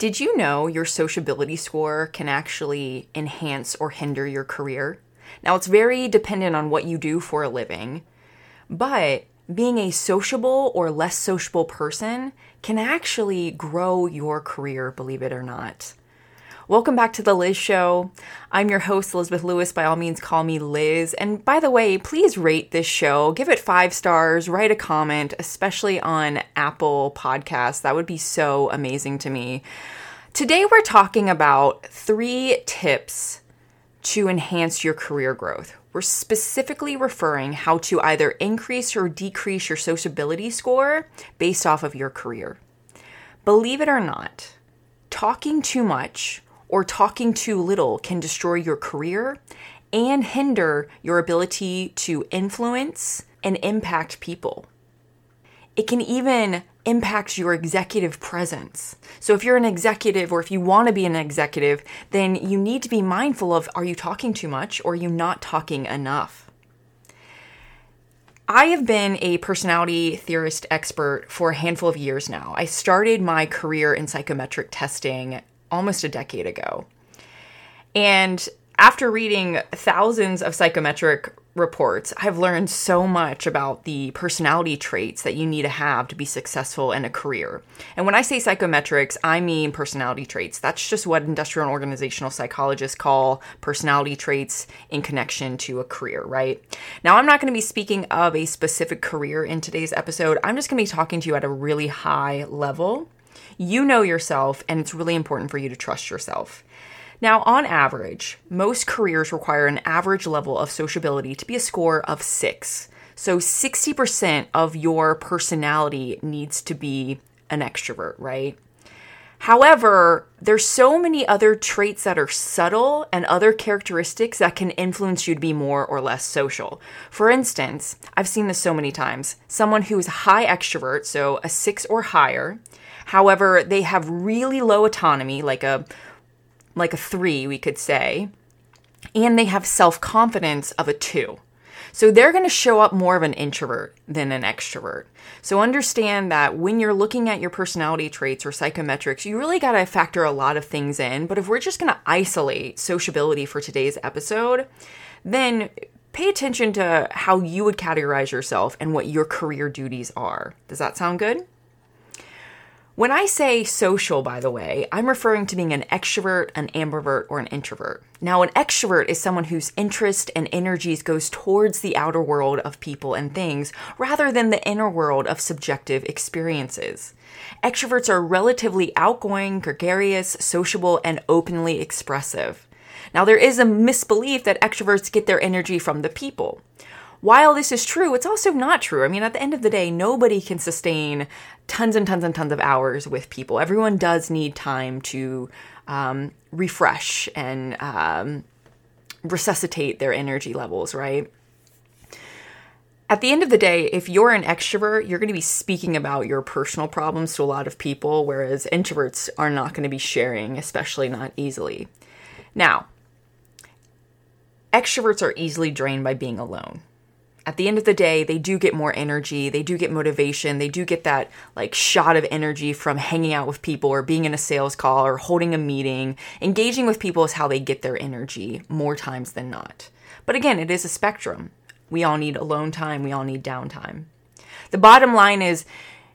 Did you know your sociability score can actually enhance or hinder your career? Now, it's very dependent on what you do for a living, but being a sociable or less sociable person can actually grow your career, believe it or not. Welcome back to The Liz Show. I'm your host, Elizabeth Louis. By all means, call me Liz. And by the way, please rate this show, give it five stars, write a comment, especially on Apple Podcasts. That would be so amazing to me. Today, we're talking about three tips to enhance your career growth. We're specifically referring how to either increase or decrease your sociability score based off of your career. Believe it or not, talking too much or talking too little can destroy your career and hinder your ability to influence and impact people. It can even impact your executive presence. So, if you're an executive or if you want to be an executive, then you need to be mindful of are you talking too much or are you not talking enough? I have been a personality theorist expert for a handful of years now. I started my career in psychometric testing almost a decade ago. And after reading thousands of psychometric reports, I've learned so much about the personality traits that you need to have to be successful in a career. And when I say psychometrics, I mean personality traits. That's just what industrial and organizational psychologists call personality traits in connection to a career, right? Now, I'm not going to be speaking of a specific career in today's episode. I'm just going to be talking to you at a really high level you know yourself, and it's really important for you to trust yourself. Now, on average, most careers require an average level of sociability to be a score of six. So, 60% of your personality needs to be an extrovert, right? However, there's so many other traits that are subtle and other characteristics that can influence you to be more or less social. For instance, I've seen this so many times. Someone who is high extrovert, so a 6 or higher, However, they have really low autonomy, like a like a 3, we could say, and they have self-confidence of a 2. So they're going to show up more of an introvert than an extrovert. So understand that when you're looking at your personality traits or psychometrics, you really got to factor a lot of things in. But if we're just going to isolate sociability for today's episode, then pay attention to how you would categorize yourself and what your career duties are. Does that sound good? When I say social, by the way, I'm referring to being an extrovert, an ambivert, or an introvert. Now, an extrovert is someone whose interest and energies goes towards the outer world of people and things rather than the inner world of subjective experiences. Extroverts are relatively outgoing, gregarious, sociable, and openly expressive. Now, there is a misbelief that extroverts get their energy from the people while this is true, it's also not true. I mean, at the end of the day, nobody can sustain tons and tons and tons of hours with people. Everyone does need time to um, refresh and um, resuscitate their energy levels, right? At the end of the day, if you're an extrovert, you're going to be speaking about your personal problems to a lot of people, whereas introverts are not going to be sharing, especially not easily. Now, extroverts are easily drained by being alone at the end of the day, they do get more energy, they do get motivation, they do get that like shot of energy from hanging out with people or being in a sales call or holding a meeting. Engaging with people is how they get their energy more times than not. But again, it is a spectrum. We all need alone time, we all need downtime. The bottom line is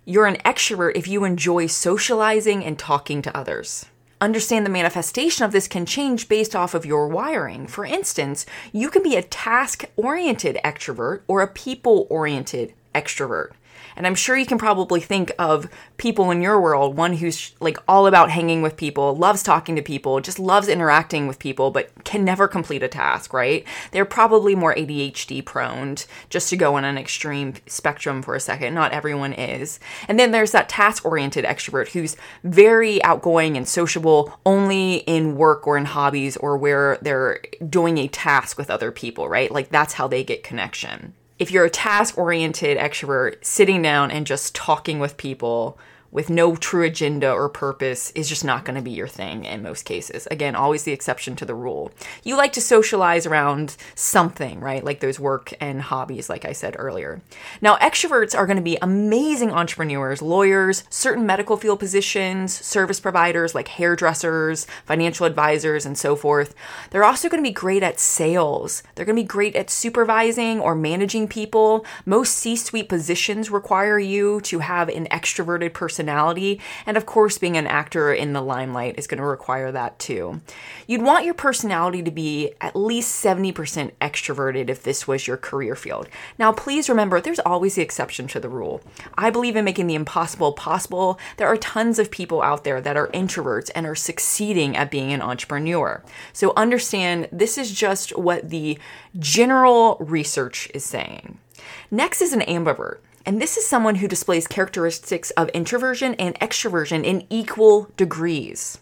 you're an extrovert if you enjoy socializing and talking to others understand the manifestation of this can change based off of your wiring. For instance, you can be a task oriented extrovert or a people oriented extrovert. And I'm sure you can probably think of people in your world, one who's like all about hanging with people, loves talking to people, just loves interacting with people, but can never complete a task, right? They're probably more ADHD prone, just to go on an extreme spectrum for a second. Not everyone is. And then there's that task oriented extrovert who's very outgoing and sociable only in work or in hobbies or where they're doing a task with other people, right? Like that's how they get connection if you're a task oriented extrovert, sitting down and just talking with people with no true agenda or purpose is just not going to be your thing in most cases. Again, always the exception to the rule. You like to socialize around something, right? Like those work and hobbies, like I said earlier. Now, extroverts are going to be amazing entrepreneurs, lawyers, certain medical field positions, service providers like hairdressers, financial advisors, and so forth. They're also going to be great at sales. They're going to be great at supervising or managing people. Most C suite positions require you to have an extroverted personality personality. And of course, being an actor in the limelight is going to require that too. You'd want your personality to be at least 70% extroverted if this was your career field. Now, please remember, there's always the exception to the rule. I believe in making the impossible possible. There are tons of people out there that are introverts and are succeeding at being an entrepreneur. So understand this is just what the general research is saying. Next is an ambivert. And this is someone who displays characteristics of introversion and extroversion in equal degrees.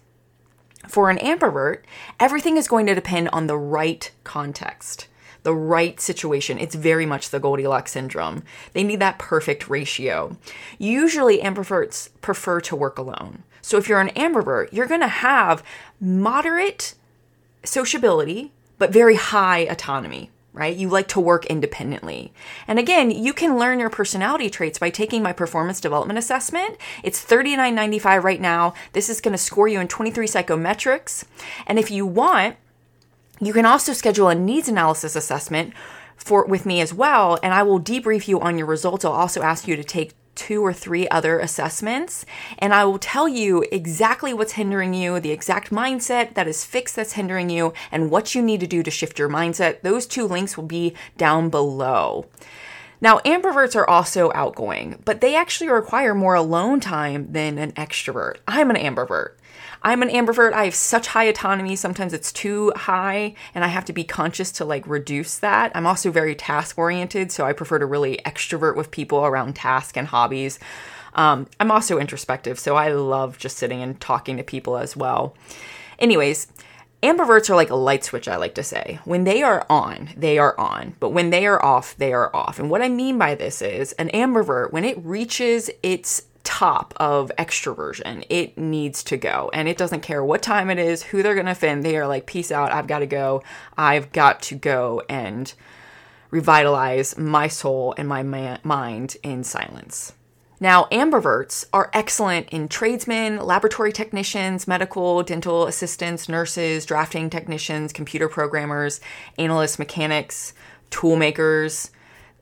For an ambivert, everything is going to depend on the right context, the right situation. It's very much the Goldilocks syndrome. They need that perfect ratio. Usually, ambiverts prefer to work alone. So, if you're an ambivert, you're going to have moderate sociability, but very high autonomy right? You like to work independently. And again, you can learn your personality traits by taking my performance development assessment. It's $39.95 right now. This is going to score you in 23 psychometrics. And if you want, you can also schedule a needs analysis assessment for with me as well and I will debrief you on your results. I'll also ask you to take two or three other assessments, and I will tell you exactly what's hindering you, the exact mindset that is fixed that's hindering you, and what you need to do to shift your mindset. Those two links will be down below. Now, ambiverts are also outgoing, but they actually require more alone time than an extrovert. I'm an ambivert. I'm an ambivert. I have such high autonomy. Sometimes it's too high, and I have to be conscious to like reduce that. I'm also very task oriented, so I prefer to really extrovert with people around task and hobbies. Um, I'm also introspective, so I love just sitting and talking to people as well. Anyways, ambiverts are like a light switch, I like to say. When they are on, they are on. But when they are off, they are off. And what I mean by this is an ambivert, when it reaches its top of extroversion. It needs to go. And it doesn't care what time it is, who they're going to offend. They are like, peace out. I've got to go. I've got to go and revitalize my soul and my ma- mind in silence. Now, ambiverts are excellent in tradesmen, laboratory technicians, medical, dental assistants, nurses, drafting technicians, computer programmers, analysts, mechanics, tool makers,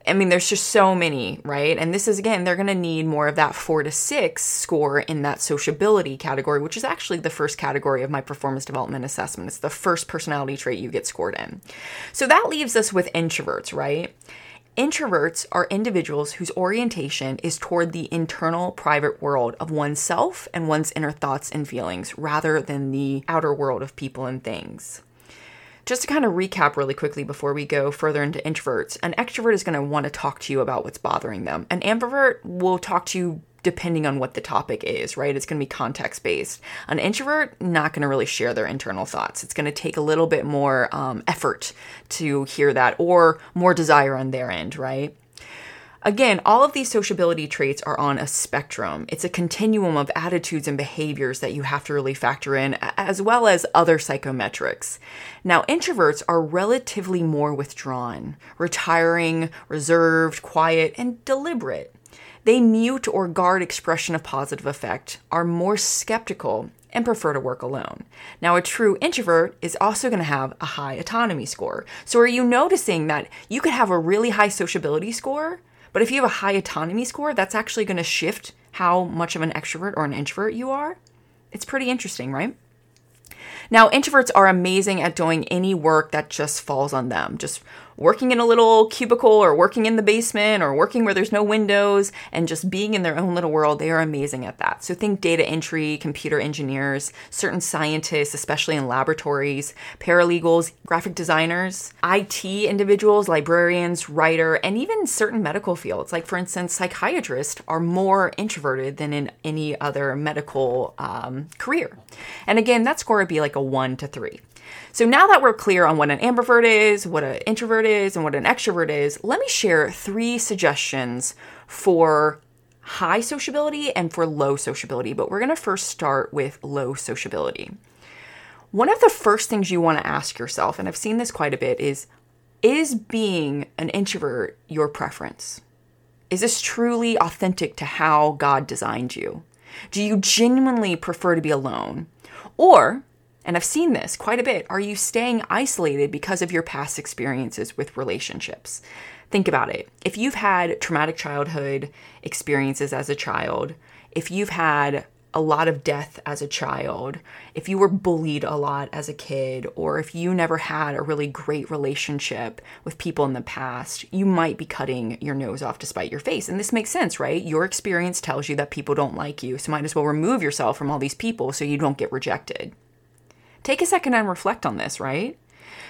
I mean, there's just so many, right? And this is again, they're going to need more of that four to six score in that sociability category, which is actually the first category of my performance development assessment. It's the first personality trait you get scored in. So that leaves us with introverts, right? Introverts are individuals whose orientation is toward the internal private world of oneself and one's inner thoughts and feelings rather than the outer world of people and things. Just to kind of recap really quickly before we go further into introverts, an extrovert is going to want to talk to you about what's bothering them. An ambivert will talk to you depending on what the topic is, right? It's going to be context based. An introvert not going to really share their internal thoughts. It's going to take a little bit more um, effort to hear that or more desire on their end, right? Again, all of these sociability traits are on a spectrum. It's a continuum of attitudes and behaviors that you have to really factor in, as well as other psychometrics. Now, introverts are relatively more withdrawn, retiring, reserved, quiet, and deliberate. They mute or guard expression of positive affect, are more skeptical, and prefer to work alone. Now, a true introvert is also going to have a high autonomy score. So, are you noticing that you could have a really high sociability score? But if you have a high autonomy score, that's actually going to shift how much of an extrovert or an introvert you are. It's pretty interesting, right? Now, introverts are amazing at doing any work that just falls on them, just working in a little cubicle or working in the basement or working where there's no windows and just being in their own little world, they are amazing at that. So think data entry, computer engineers, certain scientists, especially in laboratories, paralegals, graphic designers, IT individuals, librarians, writer, and even certain medical fields. Like for instance, psychiatrists are more introverted than in any other medical um, career. And again, that score would be like a one to three. So now that we're clear on what an ambivert is, what an introvert is, and what an extrovert is, let me share three suggestions for high sociability and for low sociability, but we're going to first start with low sociability. One of the first things you want to ask yourself, and I've seen this quite a bit, is is being an introvert your preference? Is this truly authentic to how God designed you? Do you genuinely prefer to be alone? Or, and I've seen this quite a bit, are you staying isolated because of your past experiences with relationships? Think about it. If you've had traumatic childhood experiences as a child, if you've had a lot of death as a child, if you were bullied a lot as a kid, or if you never had a really great relationship with people in the past, you might be cutting your nose off to spite your face. And this makes sense, right? Your experience tells you that people don't like you, so might as well remove yourself from all these people so you don't get rejected. Take a second and reflect on this, right?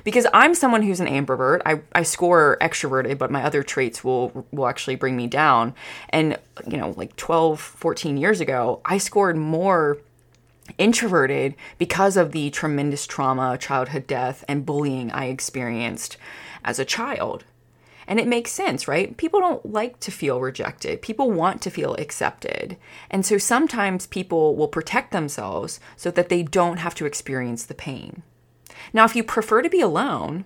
because I'm someone who's an ambivert. I, I score extroverted, but my other traits will will actually bring me down. And you know, like 12, 14 years ago, I scored more introverted because of the tremendous trauma, childhood death, and bullying I experienced as a child. And it makes sense, right? People don't like to feel rejected. People want to feel accepted. And so sometimes people will protect themselves so that they don't have to experience the pain. Now, if you prefer to be alone,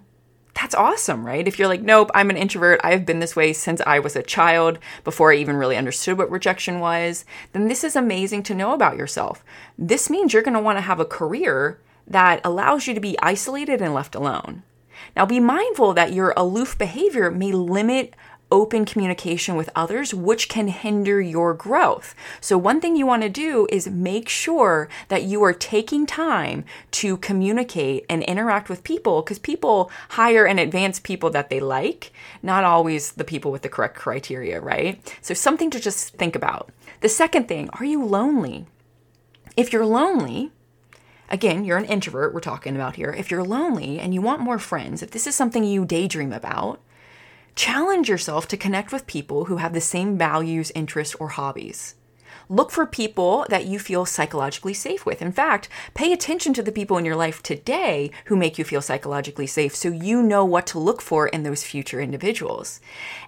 that's awesome, right? If you're like, nope, I'm an introvert, I've been this way since I was a child, before I even really understood what rejection was, then this is amazing to know about yourself. This means you're gonna wanna have a career that allows you to be isolated and left alone. Now, be mindful that your aloof behavior may limit open communication with others, which can hinder your growth. So, one thing you want to do is make sure that you are taking time to communicate and interact with people because people hire and advance people that they like, not always the people with the correct criteria, right? So, something to just think about. The second thing, are you lonely? If you're lonely, Again, you're an introvert, we're talking about here. If you're lonely and you want more friends, if this is something you daydream about, Challenge yourself to connect with people who have the same values, interests, or hobbies. Look for people that you feel psychologically safe with. In fact, pay attention to the people in your life today who make you feel psychologically safe so you know what to look for in those future individuals.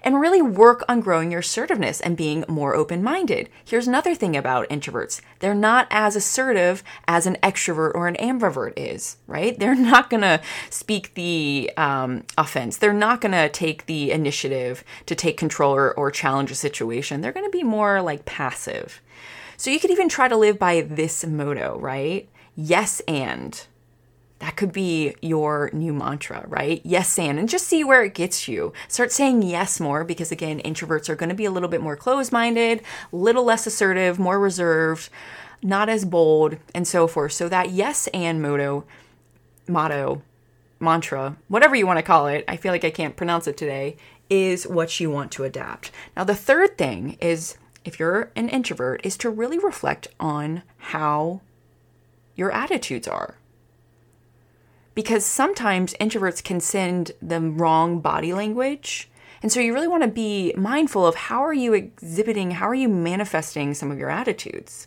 And really work on growing your assertiveness and being more open minded. Here's another thing about introverts they're not as assertive as an extrovert or an ambivert is, right? They're not going to speak the um, offense, they're not going to take the initiative to take control or, or challenge a situation. They're going to be more like passive. So you could even try to live by this motto, right? Yes and. That could be your new mantra, right? Yes and, and just see where it gets you. Start saying yes more because, again, introverts are going to be a little bit more closed minded, a little less assertive, more reserved, not as bold, and so forth. So, that yes and motto, motto, mantra, whatever you want to call it, I feel like I can't pronounce it today, is what you want to adapt. Now, the third thing is if you're an introvert, is to really reflect on how your attitudes are. Because sometimes introverts can send the wrong body language. And so you really want to be mindful of how are you exhibiting, how are you manifesting some of your attitudes?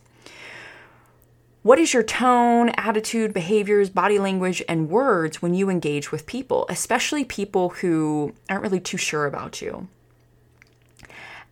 What is your tone, attitude, behaviors, body language, and words when you engage with people, especially people who aren't really too sure about you?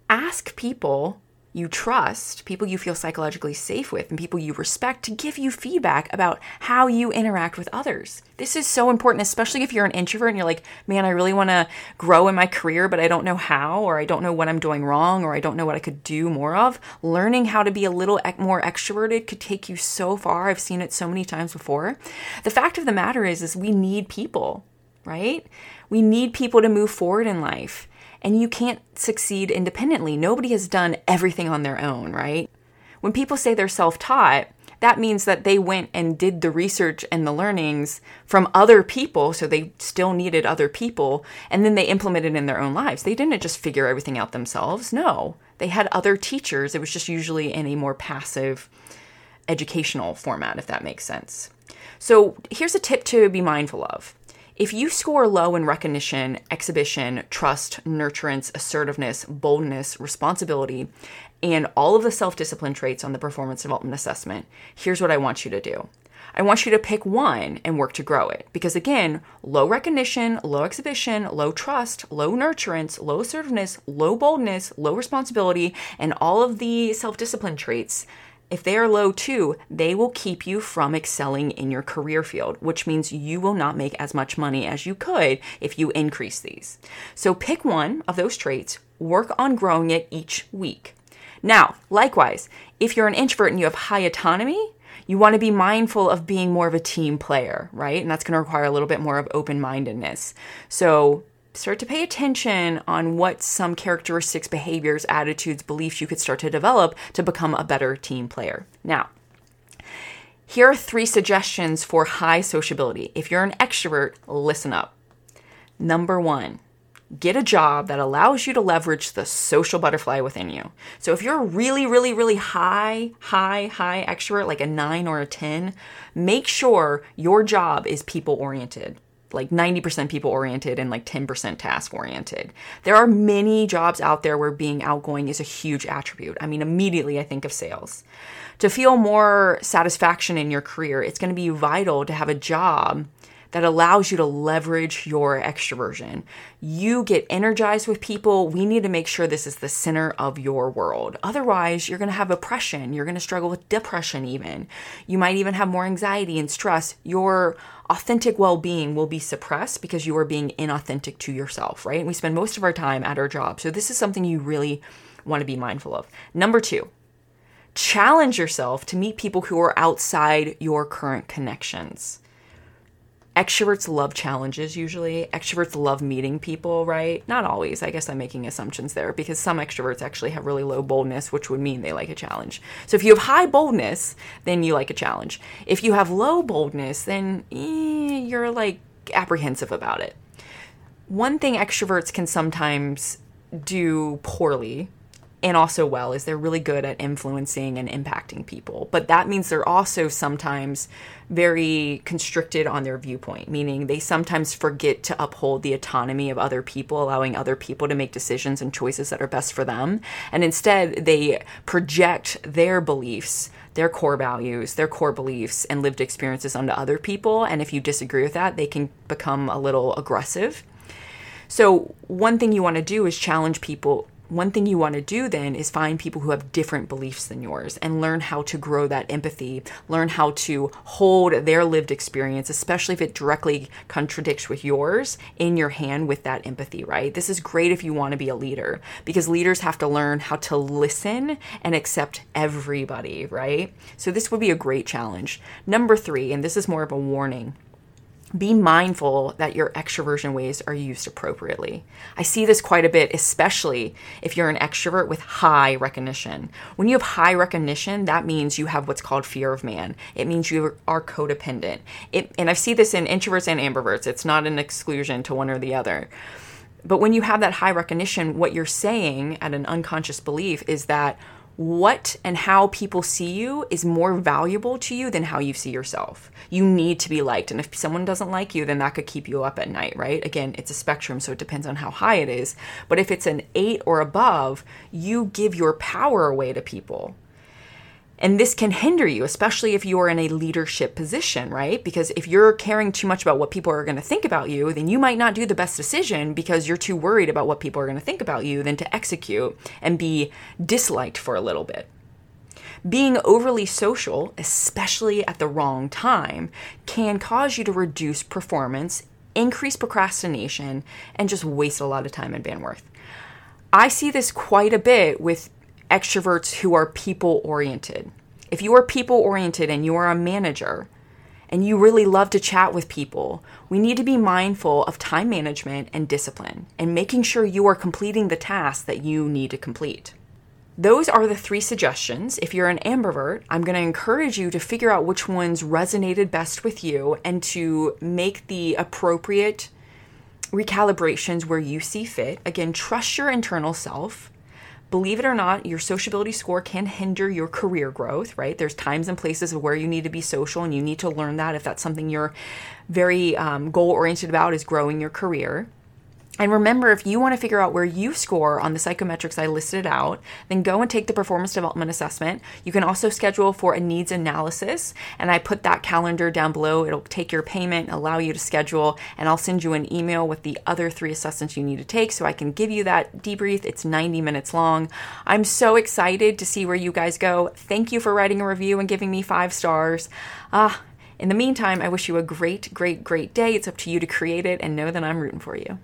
Ask people you trust, people you feel psychologically safe with, and people you respect to give you feedback about how you interact with others. This is so important, especially if you're an introvert and you're like, man, I really want to grow in my career, but I don't know how, or I don't know what I'm doing wrong, or I don't know what I could do more of. Learning how to be a little more extroverted could take you so far. I've seen it so many times before. The fact of the matter is, is we need people, right? We need people to move forward in life and you can't succeed independently. Nobody has done everything on their own, right? When people say they're self taught, that means that they went and did the research and the learnings from other people, so they still needed other people, and then they implemented in their own lives. They didn't just figure everything out themselves. No, they had other teachers. It was just usually in a more passive educational format, if that makes sense. So here's a tip to be mindful of if you score low in recognition, exhibition, trust, nurturance, assertiveness, boldness, responsibility, and all of the self discipline traits on the performance development assessment, here's what I want you to do I want you to pick one and work to grow it. Because again, low recognition, low exhibition, low trust, low nurturance, low assertiveness, low boldness, low responsibility, and all of the self discipline traits, if they are low too, they will keep you from excelling in your career field, which means you will not make as much money as you could if you increase these. So pick one of those traits, work on growing it each week. Now, likewise, if you're an introvert and you have high autonomy, you want to be mindful of being more of a team player, right? And that's going to require a little bit more of open mindedness. So start to pay attention on what some characteristics, behaviors, attitudes, beliefs you could start to develop to become a better team player. Now, here are three suggestions for high sociability. If you're an extrovert, listen up. Number one, get a job that allows you to leverage the social butterfly within you. So if you're really, really, really high, high, high extrovert, like a nine or a 10, make sure your job is people oriented. Like 90% people oriented and like 10% task oriented. There are many jobs out there where being outgoing is a huge attribute. I mean, immediately I think of sales. To feel more satisfaction in your career, it's going to be vital to have a job that allows you to leverage your extroversion. You get energized with people. We need to make sure this is the center of your world. Otherwise, you're going to have oppression. You're going to struggle with depression, even. You might even have more anxiety and stress. Your authentic well being will be suppressed because you are being inauthentic to yourself, right? And we spend most of our time at our job. So, this is something you really want to be mindful of. Number two, challenge yourself to meet people who are outside your current connections extroverts love challenges usually. Extroverts love meeting people, right? Not always. I guess I'm making assumptions there because some extroverts actually have really low boldness, which would mean they like a challenge. So if you have high boldness, then you like a challenge. If you have low boldness, then eh, you're like apprehensive about it. One thing extroverts can sometimes do poorly and also well is they're really good at influencing and impacting people. But that means they're also sometimes very constricted on their viewpoint, meaning they sometimes forget to uphold the autonomy of other people, allowing other people to make decisions and choices that are best for them. And instead, they project their beliefs, their core values, their core beliefs, and lived experiences onto other people. And if you disagree with that, they can become a little aggressive. So, one thing you want to do is challenge people one thing you want to do then is find people who have different beliefs than yours and learn how to grow that empathy, learn how to hold their lived experience, especially if it directly contradicts with yours, in your hand with that empathy, right? This is great if you want to be a leader because leaders have to learn how to listen and accept everybody, right? So this would be a great challenge. Number three, and this is more of a warning be mindful that your extroversion ways are used appropriately. I see this quite a bit, especially if you're an extrovert with high recognition. When you have high recognition, that means you have what's called fear of man. It means you are codependent. It, and I see this in introverts and ambiverts. It's not an exclusion to one or the other. But when you have that high recognition, what you're saying at an unconscious belief is that what and how people see you is more valuable to you than how you see yourself. You need to be liked. And if someone doesn't like you, then that could keep you up at night, right? Again, it's a spectrum, so it depends on how high it is. But if it's an eight or above, you give your power away to people. And this can hinder you, especially if you're in a leadership position, right? Because if you're caring too much about what people are going to think about you, then you might not do the best decision because you're too worried about what people are going to think about you than to execute and be disliked for a little bit. Being overly social, especially at the wrong time, can cause you to reduce performance, increase procrastination, and just waste a lot of time and bandwidth. I see this quite a bit with extroverts who are people oriented. If you are people oriented and you are a manager and you really love to chat with people, we need to be mindful of time management and discipline and making sure you are completing the tasks that you need to complete. Those are the three suggestions. If you're an ambivert, I'm going to encourage you to figure out which ones resonated best with you and to make the appropriate recalibrations where you see fit. Again, trust your internal self believe it or not, your sociability score can hinder your career growth, right? There's times and places where you need to be social and you need to learn that if that's something you're very um, goal oriented about is growing your career. And remember, if you want to figure out where you score on the psychometrics I listed out, then go and take the performance development assessment. You can also schedule for a needs analysis, and I put that calendar down below. It'll take your payment, allow you to schedule, and I'll send you an email with the other three assessments you need to take so I can give you that debrief. It's 90 minutes long. I'm so excited to see where you guys go. Thank you for writing a review and giving me five stars. Ah, in the meantime, I wish you a great, great, great day. It's up to you to create it and know that I'm rooting for you.